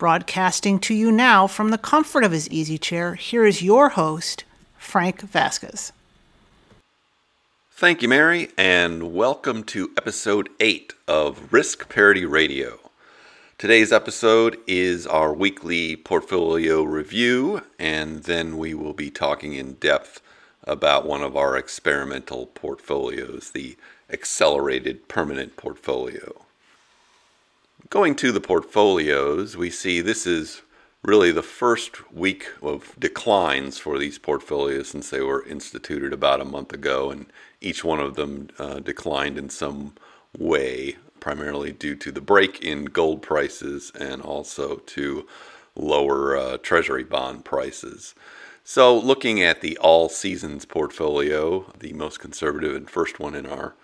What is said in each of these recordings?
Broadcasting to you now from the comfort of his easy chair, here is your host, Frank Vasquez. Thank you, Mary, and welcome to episode 8 of Risk Parity Radio. Today's episode is our weekly portfolio review, and then we will be talking in depth about one of our experimental portfolios, the Accelerated Permanent Portfolio. Going to the portfolios, we see this is really the first week of declines for these portfolios since they were instituted about a month ago, and each one of them uh, declined in some way, primarily due to the break in gold prices and also to lower uh, treasury bond prices. So, looking at the all seasons portfolio, the most conservative and first one in our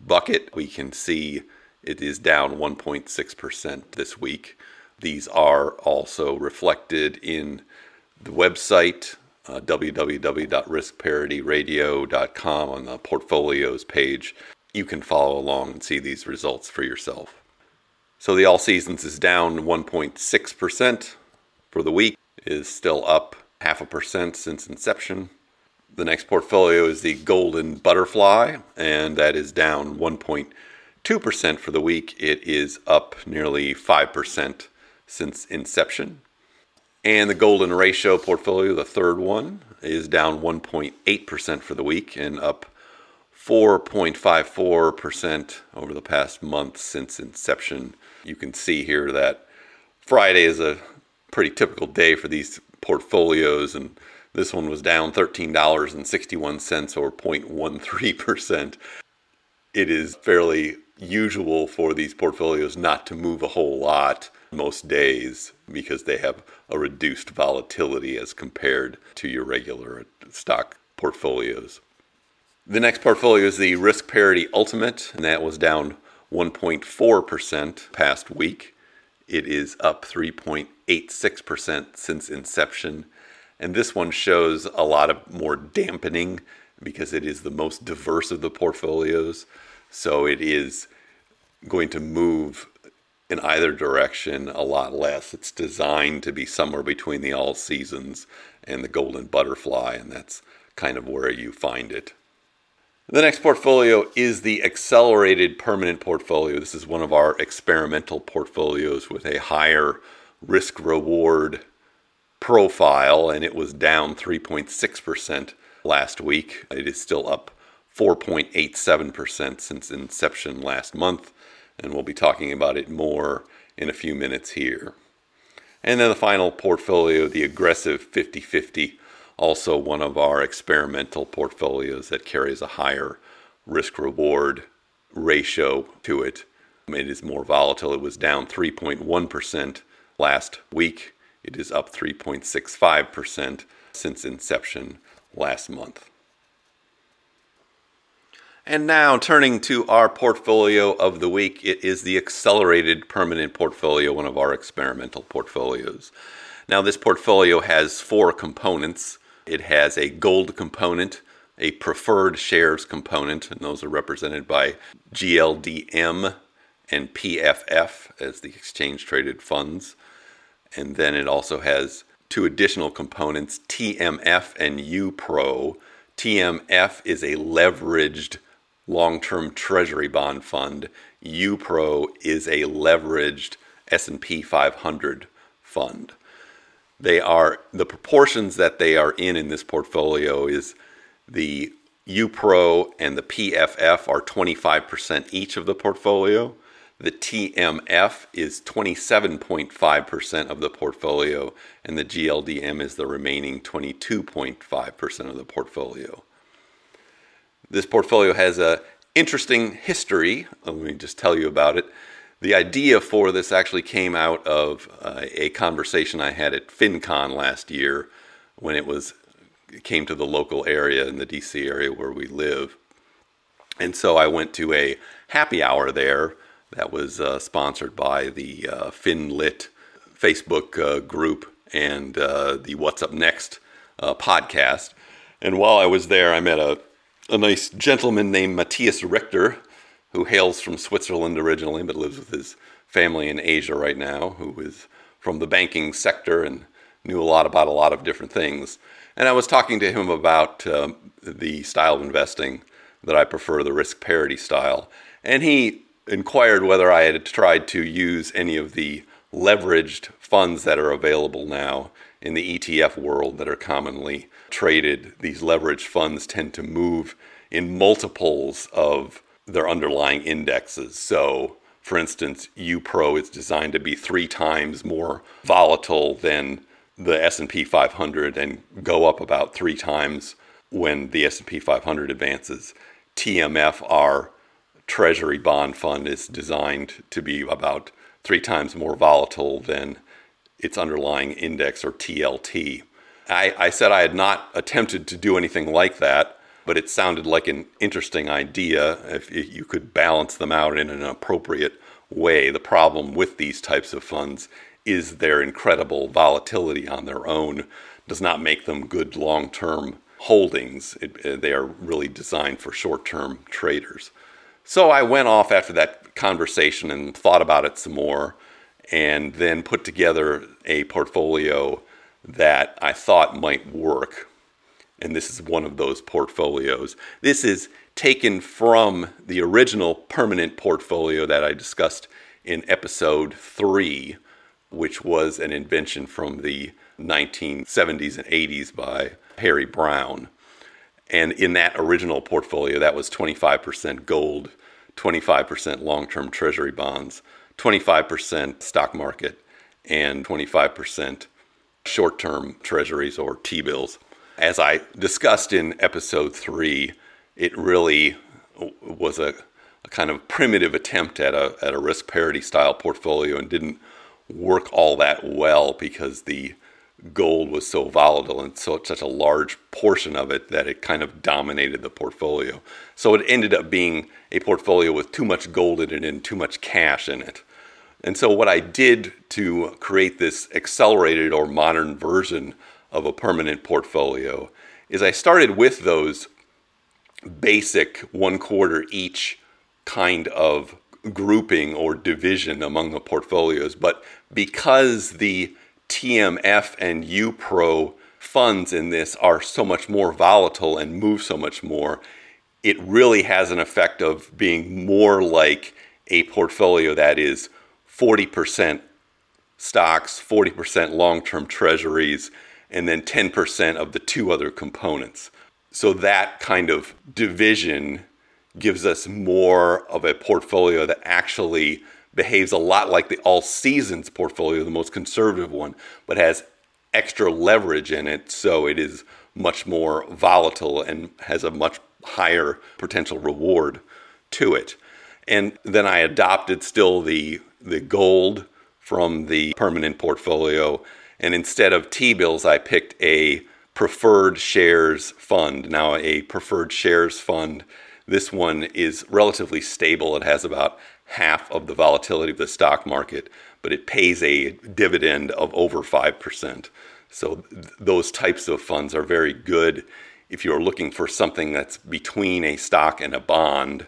bucket, we can see it is down 1.6% this week. These are also reflected in the website, uh, www.riskparityradio.com on the portfolios page. You can follow along and see these results for yourself. So the all seasons is down 1.6% for the week, is still up half a percent since inception. The next portfolio is the Golden Butterfly, and that is down 1.2 2% for the week. It is up nearly 5% since inception. And the golden ratio portfolio, the third one, is down 1.8% for the week and up 4.54% over the past month since inception. You can see here that Friday is a pretty typical day for these portfolios, and this one was down $13.61 or 0.13%. It is fairly usual for these portfolios not to move a whole lot most days because they have a reduced volatility as compared to your regular stock portfolios. The next portfolio is the Risk Parity Ultimate, and that was down 1.4% past week. It is up 3.86% since inception. And this one shows a lot of more dampening because it is the most diverse of the portfolios. So it is going to move in either direction a lot less. It's designed to be somewhere between the all seasons and the golden butterfly, and that's kind of where you find it. The next portfolio is the accelerated permanent portfolio. This is one of our experimental portfolios with a higher risk reward profile, and it was down 3.6% last week. It is still up 4.87% since inception last month, and we'll be talking about it more in a few minutes here. And then the final portfolio, the aggressive 50 50, also one of our experimental portfolios that carries a higher risk reward ratio to it. It is more volatile. It was down 3.1% last week. It is up 3.65% since inception last month. And now, turning to our portfolio of the week, it is the Accelerated Permanent Portfolio, one of our experimental portfolios. Now, this portfolio has four components it has a gold component, a preferred shares component, and those are represented by GLDM and PFF as the exchange traded funds. And then it also has two additional components, TMF and UPRO. TMF is a leveraged long-term treasury bond fund. UPRO is a leveraged S&P 500 fund. They are the proportions that they are in in this portfolio is the UPRO and the PFF are 25% each of the portfolio. The TMF is 27.5% of the portfolio, and the GLDM is the remaining 22.5% of the portfolio. This portfolio has a interesting history. Let me just tell you about it. The idea for this actually came out of uh, a conversation I had at FinCon last year when it was it came to the local area in the DC area where we live. And so I went to a happy hour there that was uh, sponsored by the uh, FinLit Facebook uh, group and uh, the What's Up Next uh, podcast. And while I was there, I met a, a nice gentleman named Matthias Richter, who hails from Switzerland originally but lives with his family in Asia right now, who is from the banking sector and knew a lot about a lot of different things. And I was talking to him about um, the style of investing that I prefer, the risk parity style. And he inquired whether I had tried to use any of the leveraged funds that are available now in the ETF world that are commonly traded. These leveraged funds tend to move in multiples of their underlying indexes. So, for instance, UPRO is designed to be three times more volatile than the S&P 500 and go up about three times when the S&P 500 advances. TMF, our treasury bond fund, is designed to be about three times more volatile than its underlying index or TLT. I, I said I had not attempted to do anything like that but it sounded like an interesting idea if you could balance them out in an appropriate way. The problem with these types of funds is their incredible volatility on their own does not make them good long term holdings. It, they are really designed for short term traders. So I went off after that conversation and thought about it some more and then put together a portfolio that I thought might work and this is one of those portfolios. This is taken from the original permanent portfolio that I discussed in episode three, which was an invention from the 1970s and 80s by Harry Browne. And in that original portfolio, that was 25% gold, 25% long term treasury bonds, 25% stock market, and 25% short term treasuries or T bills. As I discussed in episode three, it really was a, a, kind of primitive attempt at a, at a risk parity style portfolio and didn't work all that well because the gold was so volatile and so such a large portion of it that it kind of dominated the portfolio. So it ended up being a portfolio with too much gold in it and too much cash in it. And so what I did to create this accelerated or modern version of a permanent portfolio is I started with those basic one quarter each kind of grouping or division among the portfolios. But because the TMF and UPRO funds in this are so much more volatile and move so much more, it really has an effect of being more like a portfolio that is 40% stocks, 40% long term treasuries, and then 10% of the two other components. So that kind of division gives us more of a portfolio that actually behaves a lot like the all seasons portfolio, the most conservative one, but has extra leverage in it. So it is much more volatile and has a much higher potential reward to it. And then I adopted still the, the gold from the permanent portfolio and instead of T bills, I picked a preferred shares fund. Now, a preferred shares fund, this one is relatively stable. It has about half of the volatility of the stock market, but it pays a dividend of over 5%. So, th- those types of funds are very good if you're looking for something that's between a stock and a bond.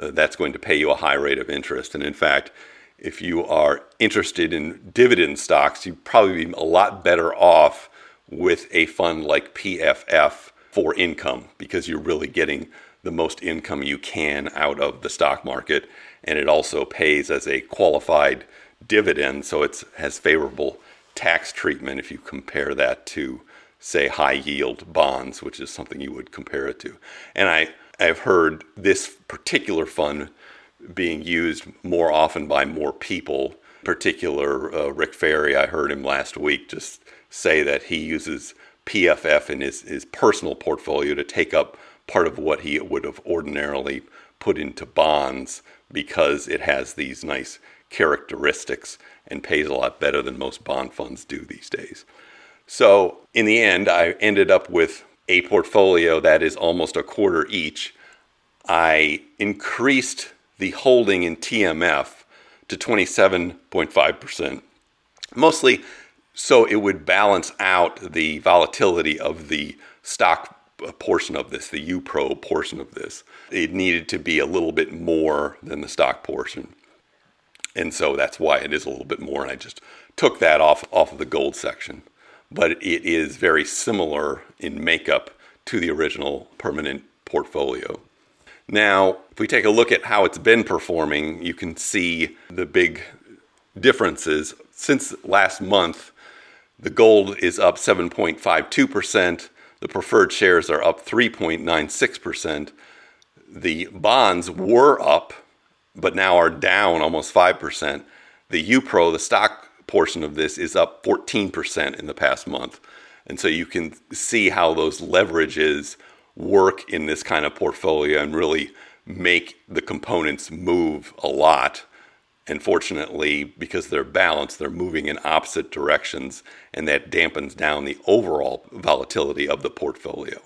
Uh, that's going to pay you a high rate of interest. And in fact, if you are interested in dividend stocks, you'd probably be a lot better off with a fund like PFF for income because you're really getting the most income you can out of the stock market. And it also pays as a qualified dividend, so it has favorable tax treatment if you compare that to, say, high yield bonds, which is something you would compare it to. And I, I've heard this particular fund being used more often by more people. Particular, uh, Rick Ferri, I heard him last week just say that he uses PFF in his, his personal portfolio to take up part of what he would have ordinarily put into bonds because it has these nice characteristics and pays a lot better than most bond funds do these days. So, in the end, I ended up with a portfolio that is almost a quarter each. I increased the holding in TMF to 27.5%, mostly so it would balance out the volatility of the stock portion of this, the UPRO portion of this. It needed to be a little bit more than the stock portion. And so that's why it is a little bit more. And I just took that off, off of the gold section. But it is very similar in makeup to the original permanent portfolio. Now, if we take a look at how it's been performing, you can see the big differences. Since last month, the gold is up 7.52%, the preferred shares are up 3.96%, the bonds were up, but now are down almost 5%. The UPRO, the stock portion of this, is up 14% in the past month. And so you can see how those leverages work in this kind of portfolio and really make the components move a lot. And fortunately, because they're balanced, they're moving in opposite directions, and that dampens down the overall volatility of the portfolio.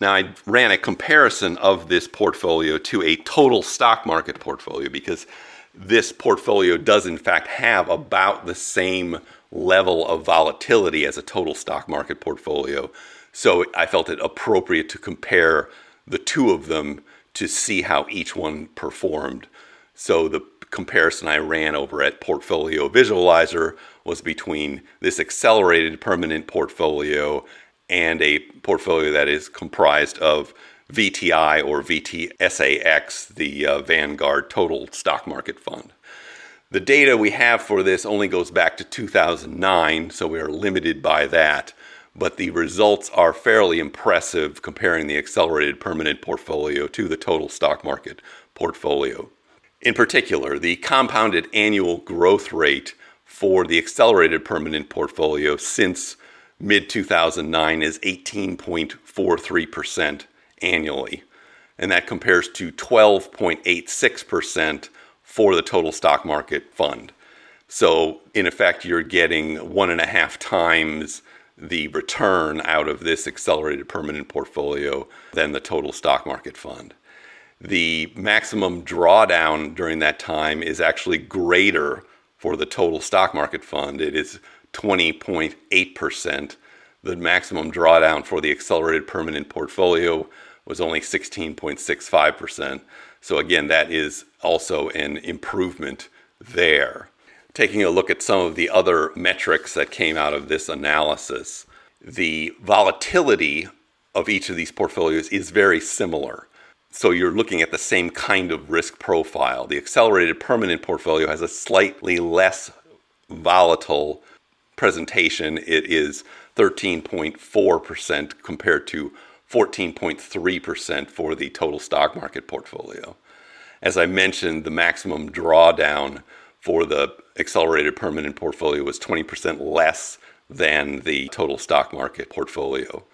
Now, I ran a comparison of this portfolio to a total stock market portfolio because this portfolio does, in fact, have about the same level of volatility as a total stock market portfolio. So I felt it appropriate to compare the two of them to see how each one performed. So the comparison I ran over at Portfolio Visualizer was between this accelerated permanent portfolio and a portfolio that is comprised of VTI or VTSAX, the uh, Vanguard Total Stock Market Fund. The data we have for this only goes back to 2009, so we are limited by that. But the results are fairly impressive comparing the accelerated permanent portfolio to the total stock market portfolio. In particular, the compounded annual growth rate for the accelerated permanent portfolio since mid 2009 is 18.43% annually. And that compares to 12.86% for the total stock market fund. So, in effect, you're getting one and a half times the return out of this accelerated permanent portfolio than the total stock market fund. The maximum drawdown during that time is actually greater for the total stock market fund. It is 20.8%. The maximum drawdown for the accelerated permanent portfolio was only 16.65%. So, again, that is also an improvement there. Taking a look at some of the other metrics that came out of this analysis, the volatility of each of these portfolios is very similar. So you're looking at the same kind of risk profile. The accelerated permanent portfolio has a slightly less volatile presentation. It is 13.4% compared to 14.3% for the total stock market portfolio. As I mentioned, the maximum drawdown for the accelerated permanent portfolio was 20% less than the total stock market portfolio.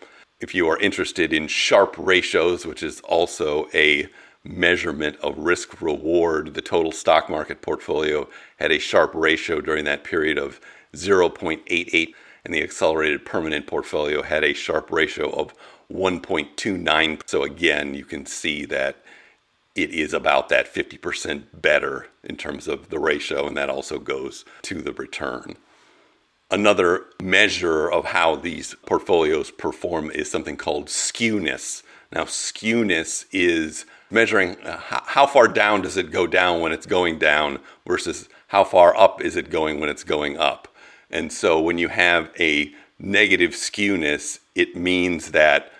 If you are interested in Sharpe ratios, which is also a measurement of risk reward, the total stock market portfolio had a Sharpe ratio during that period of 0.88, and the accelerated permanent portfolio had a Sharpe ratio of 1.29. So, again, you can see that it is about that 50% better in terms of the ratio, and that also goes to the return. Another measure of how these portfolios perform is something called skewness. Now, skewness is measuring uh, how far down does it go down when it's going down versus how far up is it going when it's going up. And so when you have a negative skewness, it means that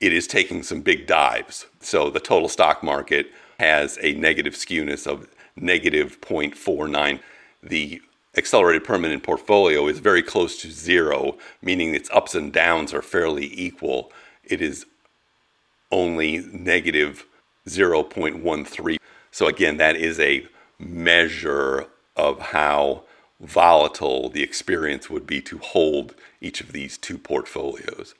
it is taking some big dives. So the total stock market has a negative skewness of negative 0.49. The accelerated permanent portfolio is very close to zero, meaning its ups and downs are fairly equal. It is only negative 0.13. So, again, that is a measure of how volatile the experience would be to hold each of these two portfolios.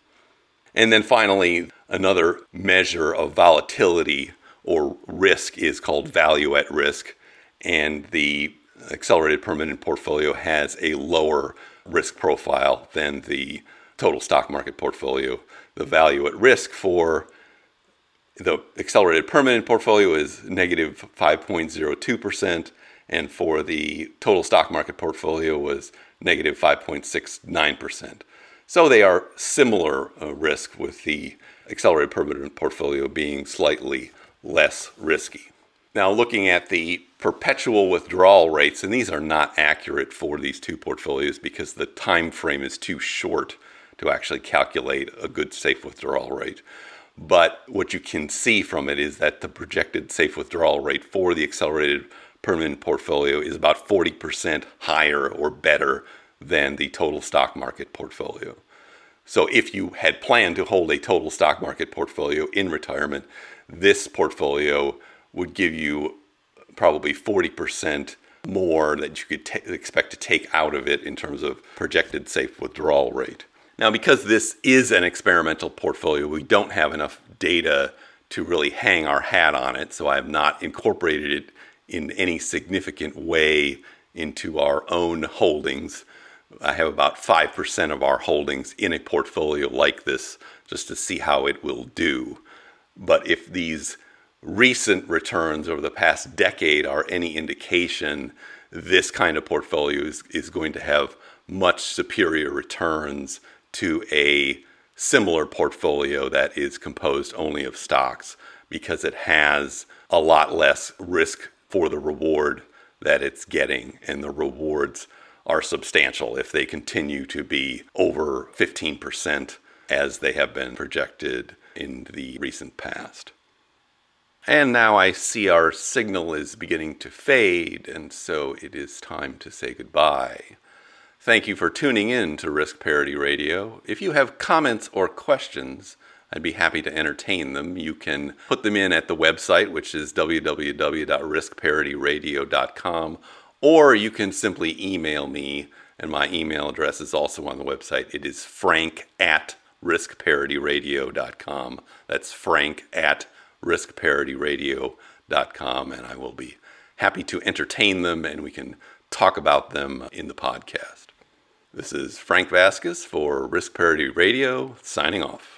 And then finally, another measure of volatility or risk is called value at risk. And the accelerated permanent portfolio has a lower risk profile than the total stock market portfolio. The value at risk for the accelerated permanent portfolio is negative 5.02%, and for the total stock market portfolio was negative 5.69%. So they are similar uh, risk with the accelerated permanent portfolio being slightly less risky. Now, looking at the perpetual withdrawal rates, and these are not accurate for these two portfolios because the time frame is too short to actually calculate a good safe withdrawal rate. But what you can see from it is that the projected safe withdrawal rate for the accelerated permanent portfolio is about 40% higher or better than the total stock market portfolio. So if you had planned to hold a total stock market portfolio in retirement, this portfolio would give you probably 40% more that you could t- expect to take out of it in terms of projected safe withdrawal rate. Now, because this is an experimental portfolio, we don't have enough data to really hang our hat on it, so I have not incorporated it in any significant way into our own holdings. I have about 5% of our holdings in a portfolio like this just to see how it will do. But if these recent returns over the past decade are any indication, this kind of portfolio is, is going to have much superior returns to a similar portfolio that is composed only of stocks because it has a lot less risk for the reward that it's getting, and the rewards are substantial if they continue to be over 15% as they have been projected in the recent past. And now I see our signal is beginning to fade, and so it is time to say goodbye. Thank you for tuning in to Risk Parity Radio. If you have comments or questions, I'd be happy to entertain them. You can put them in at the website, which is www.riskparityradio.com, or you can simply email me, and my email address is also on the website. It is frank at riskparityradio.com. That's frank at riskparityradio.com, and I will be happy to entertain them and we can talk about them in the podcast. This is Frank Vasquez for Risk Parity Radio, signing off.